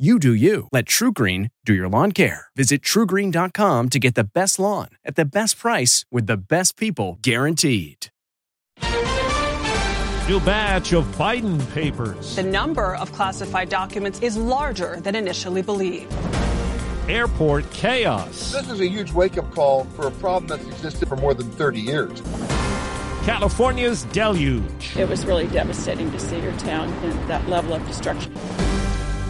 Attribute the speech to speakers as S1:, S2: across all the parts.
S1: You do you. Let TruGreen do your lawn care. Visit trugreen.com to get the best lawn at the best price with the best people guaranteed.
S2: New batch of Biden papers.
S3: The number of classified documents is larger than initially believed.
S2: Airport chaos.
S4: This is a huge wake up call for a problem that's existed for more than 30 years.
S2: California's deluge.
S5: It was really devastating to see your town in that level of destruction.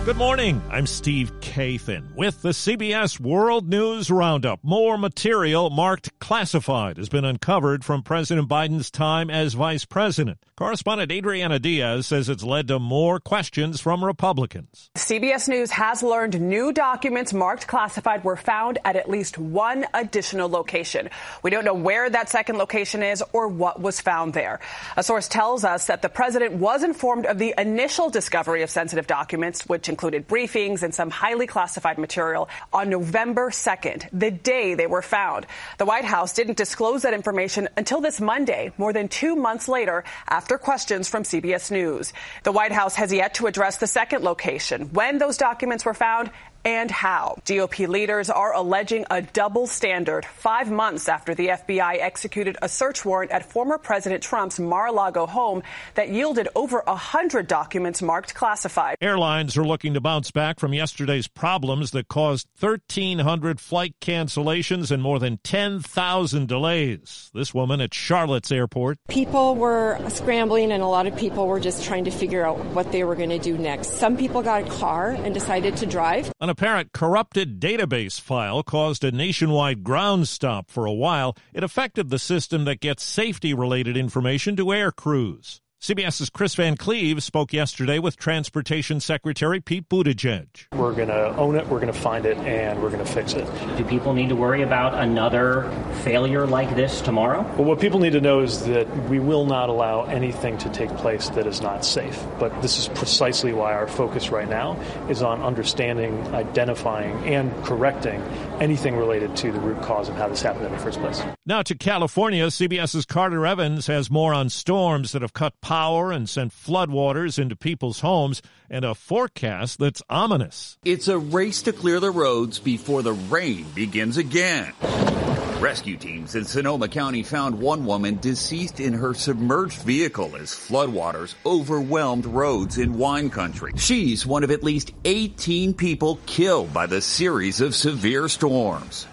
S2: Good morning. I'm Steve Kathan with the CBS World News Roundup. More material marked classified has been uncovered from President Biden's time as vice president. Correspondent Adriana Diaz says it's led to more questions from Republicans.
S3: CBS News has learned new documents marked classified were found at at least one additional location. We don't know where that second location is or what was found there. A source tells us that the president was informed of the initial discovery of sensitive documents, which included briefings and some highly classified material on November 2nd, the day they were found. The White House didn't disclose that information until this Monday, more than two months later, after questions from CBS News. The White House has yet to address the second location, when those documents were found, and how. GOP leaders are alleging a double standard five months after the FBI executed a search warrant at former President Trump's Mar-a-Lago home that yielded over 100 documents marked classified.
S2: Airlines are looking to bounce back from yesterday's problems that caused 1,300 flight cancellations and more than 10,000 delays. This woman at Charlotte's airport.
S5: People were scrambling and a lot of people were just trying to figure out what they were going to do next. Some people got a car and decided to drive.
S2: An apparent corrupted database file caused a nationwide ground stop for a while. It affected the system that gets safety related information to air crews. CBS's Chris Van Cleave spoke yesterday with Transportation Secretary Pete Buttigieg.
S6: We're going to own it, we're going to find it, and we're going to fix it.
S7: Do people need to worry about another failure like this tomorrow?
S6: Well, what people need to know is that we will not allow anything to take place that is not safe. But this is precisely why our focus right now is on understanding, identifying, and correcting anything related to the root cause of how this happened in the first place.
S2: Now to California, CBS's Carter Evans has more on storms that have cut power and sent floodwaters into people's homes and a forecast that's ominous.
S8: It's a race to clear the roads before the rain begins again. Rescue teams in Sonoma County found one woman deceased in her submerged vehicle as floodwaters overwhelmed roads in wine country. She's one of at least 18 people killed by the series of severe storms.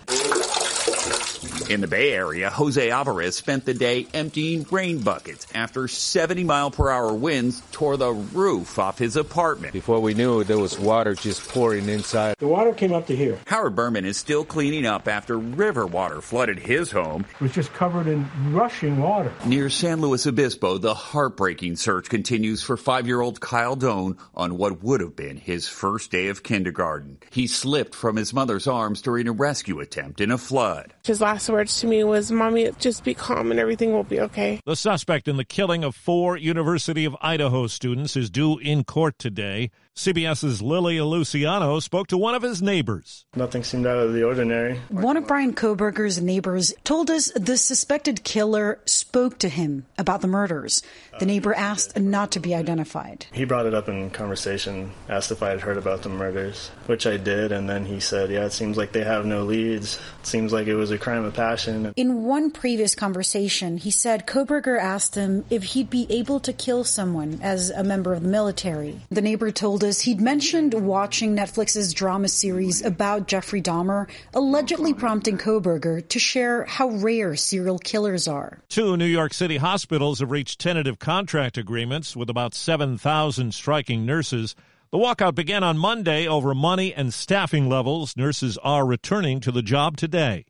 S8: In the Bay Area, Jose Alvarez spent the day emptying rain buckets after 70 mile per hour winds tore the roof off his apartment.
S9: Before we knew it, there was water just pouring inside.
S10: The water came up to here.
S8: Howard Berman is still cleaning up after river water flooded his home.
S10: It was just covered in rushing water.
S8: Near San Luis Obispo, the heartbreaking search continues for five year old Kyle Doan on what would have been his first day of kindergarten. He slipped from his mother's arms during a rescue attempt in a flood.
S11: His last words to me was, Mommy, just be calm and everything will be okay.
S2: The suspect in the killing of four University of Idaho students is due in court today. CBS's Lilia Luciano spoke to one of his neighbors.
S12: Nothing seemed out of the ordinary.
S13: One of Bryan Kohberger's neighbors told us the suspected killer spoke to him about the murders. The neighbor asked not to be identified.
S12: He brought it up in conversation, asked if I had heard about the murders, which I did, and then he said, Yeah, it seems like they have no leads. It seems like it was a crime of passion passion.
S13: In one previous conversation, he said Kohberger asked him if he'd be able to kill someone as a member of the military. The neighbor told us he'd mentioned watching Netflix's drama series about Jeffrey Dahmer, allegedly prompting Kohberger to share how rare serial killers are.
S2: Two New York City hospitals have reached tentative contract agreements with about 7,000 striking nurses. The walkout began on Monday over money and staffing levels. Nurses are returning to the job today.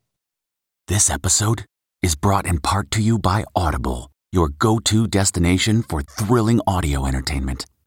S14: This episode is brought in part to you by Audible, your go to destination for thrilling audio entertainment.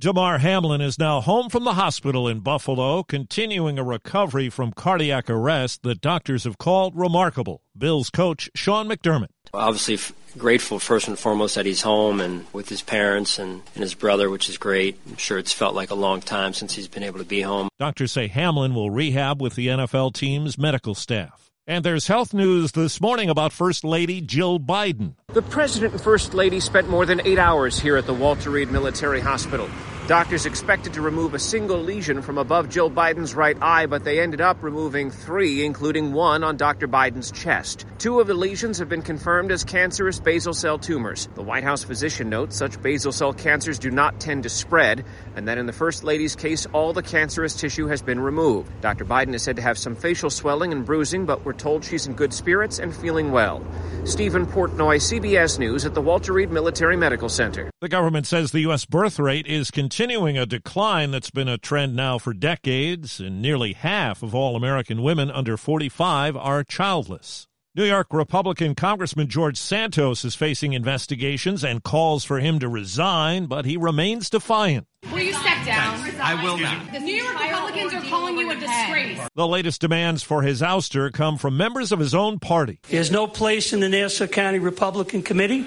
S2: Damar Hamlin is now home from the hospital in Buffalo, continuing a recovery from cardiac arrest that doctors have called remarkable. Bills coach Sean McDermott.
S15: Obviously, f- grateful first and foremost that he's home and with his parents and, and his brother, which is great. I'm sure it's felt like a long time since he's been able to be home.
S2: Doctors say Hamlin will rehab with the NFL team's medical staff. And there's health news this morning about First Lady Jill Biden.
S16: The President and First Lady spent more than eight hours here at the Walter Reed Military Hospital. Doctors expected to remove a single lesion from above Jill Biden's right eye, but they ended up removing three, including one on Dr. Biden's chest. Two of the lesions have been confirmed as cancerous basal cell tumors. The White House physician notes such basal cell cancers do not tend to spread, and that in the First Lady's case, all the cancerous tissue has been removed. Dr. Biden is said to have some facial swelling and bruising, but we're told she's in good spirits and feeling well. Stephen Portnoy, CBS News at the Walter Reed Military Medical Center.
S2: The government says the U.S. birth rate is continuing a decline that's been a trend now for decades, and nearly half of all American women under 45 are childless. New York Republican Congressman George Santos is facing investigations and calls for him to resign, but he remains defiant.
S17: Will you step down?
S18: I will not.
S17: The New York Republicans are calling you a disgrace.
S2: The latest demands for his ouster come from members of his own party.
S19: He has no place in the Nassau County Republican Committee,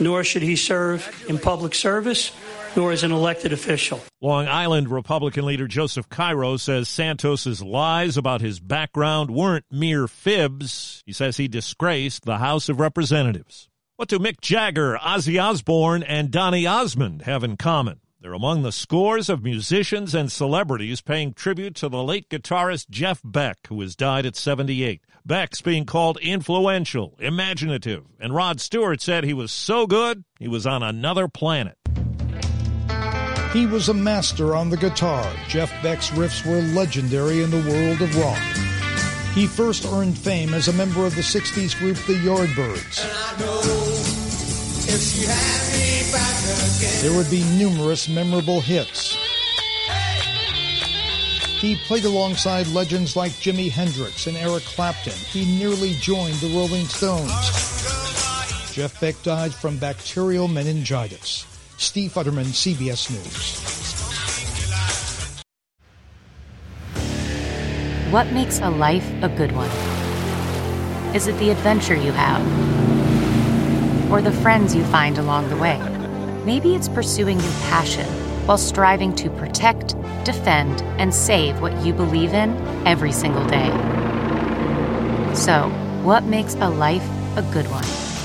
S19: nor should he serve in public service nor as an elected official.
S2: Long Island Republican leader Joseph Cairo says Santos's lies about his background weren't mere fibs. He says he disgraced the House of Representatives. What do Mick Jagger, Ozzy Osbourne, and Donny Osmond have in common? They're among the scores of musicians and celebrities paying tribute to the late guitarist Jeff Beck, who has died at 78. Beck's being called influential, imaginative, and Rod Stewart said he was so good, he was on another planet.
S20: He was a master on the guitar. Jeff Beck's riffs were legendary in the world of rock. He first earned fame as a member of the 60s group The Yardbirds. There would be numerous memorable hits. He played alongside legends like Jimi Hendrix and Eric Clapton. He nearly joined the Rolling Stones. Jeff Beck died from bacterial meningitis. Steve Futterman, CBS News.
S21: What makes a life a good one? Is it the adventure you have? Or the friends you find along the way? Maybe it's pursuing your passion while striving to protect, defend, and save what you believe in every single day. So, what makes a life a good one?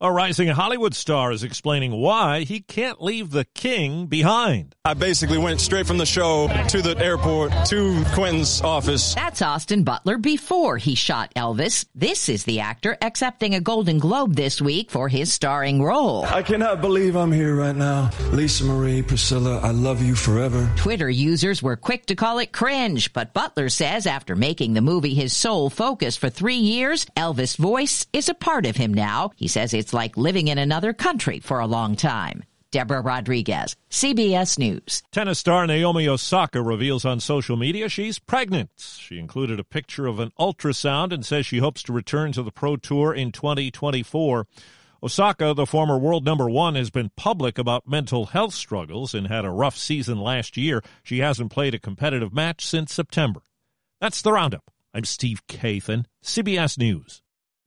S2: A rising Hollywood star is explaining why he can't leave the king behind.
S18: I basically went straight from the show to the airport to Quentin's office.
S22: That's Austin Butler before he shot Elvis. This is the actor accepting a Golden Globe this week for his starring role.
S18: I cannot believe I'm here right now. Lisa Marie, Priscilla, I love you forever.
S22: Twitter users were quick to call it cringe, but Butler says after making the movie his sole focus for three years, Elvis' voice is a part of him now. He says it's like living in another country for a long time. Deborah Rodriguez, CBS News.
S2: Tennis star Naomi Osaka reveals on social media she's pregnant. She included a picture of an ultrasound and says she hopes to return to the Pro Tour in 2024. Osaka, the former world number one, has been public about mental health struggles and had a rough season last year. She hasn't played a competitive match since September. That's the Roundup. I'm Steve Kathan, CBS News.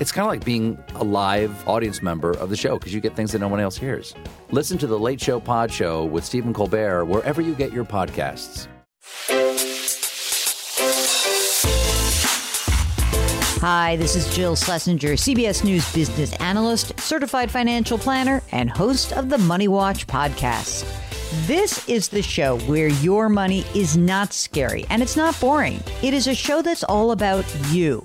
S23: It's kind of like being a live audience member of the show because you get things that no one else hears. Listen to the Late Show Pod Show with Stephen Colbert wherever you get your podcasts.
S24: Hi, this is Jill Schlesinger, CBS News business analyst, certified financial planner, and host of the Money Watch podcast. This is the show where your money is not scary and it's not boring. It is a show that's all about you.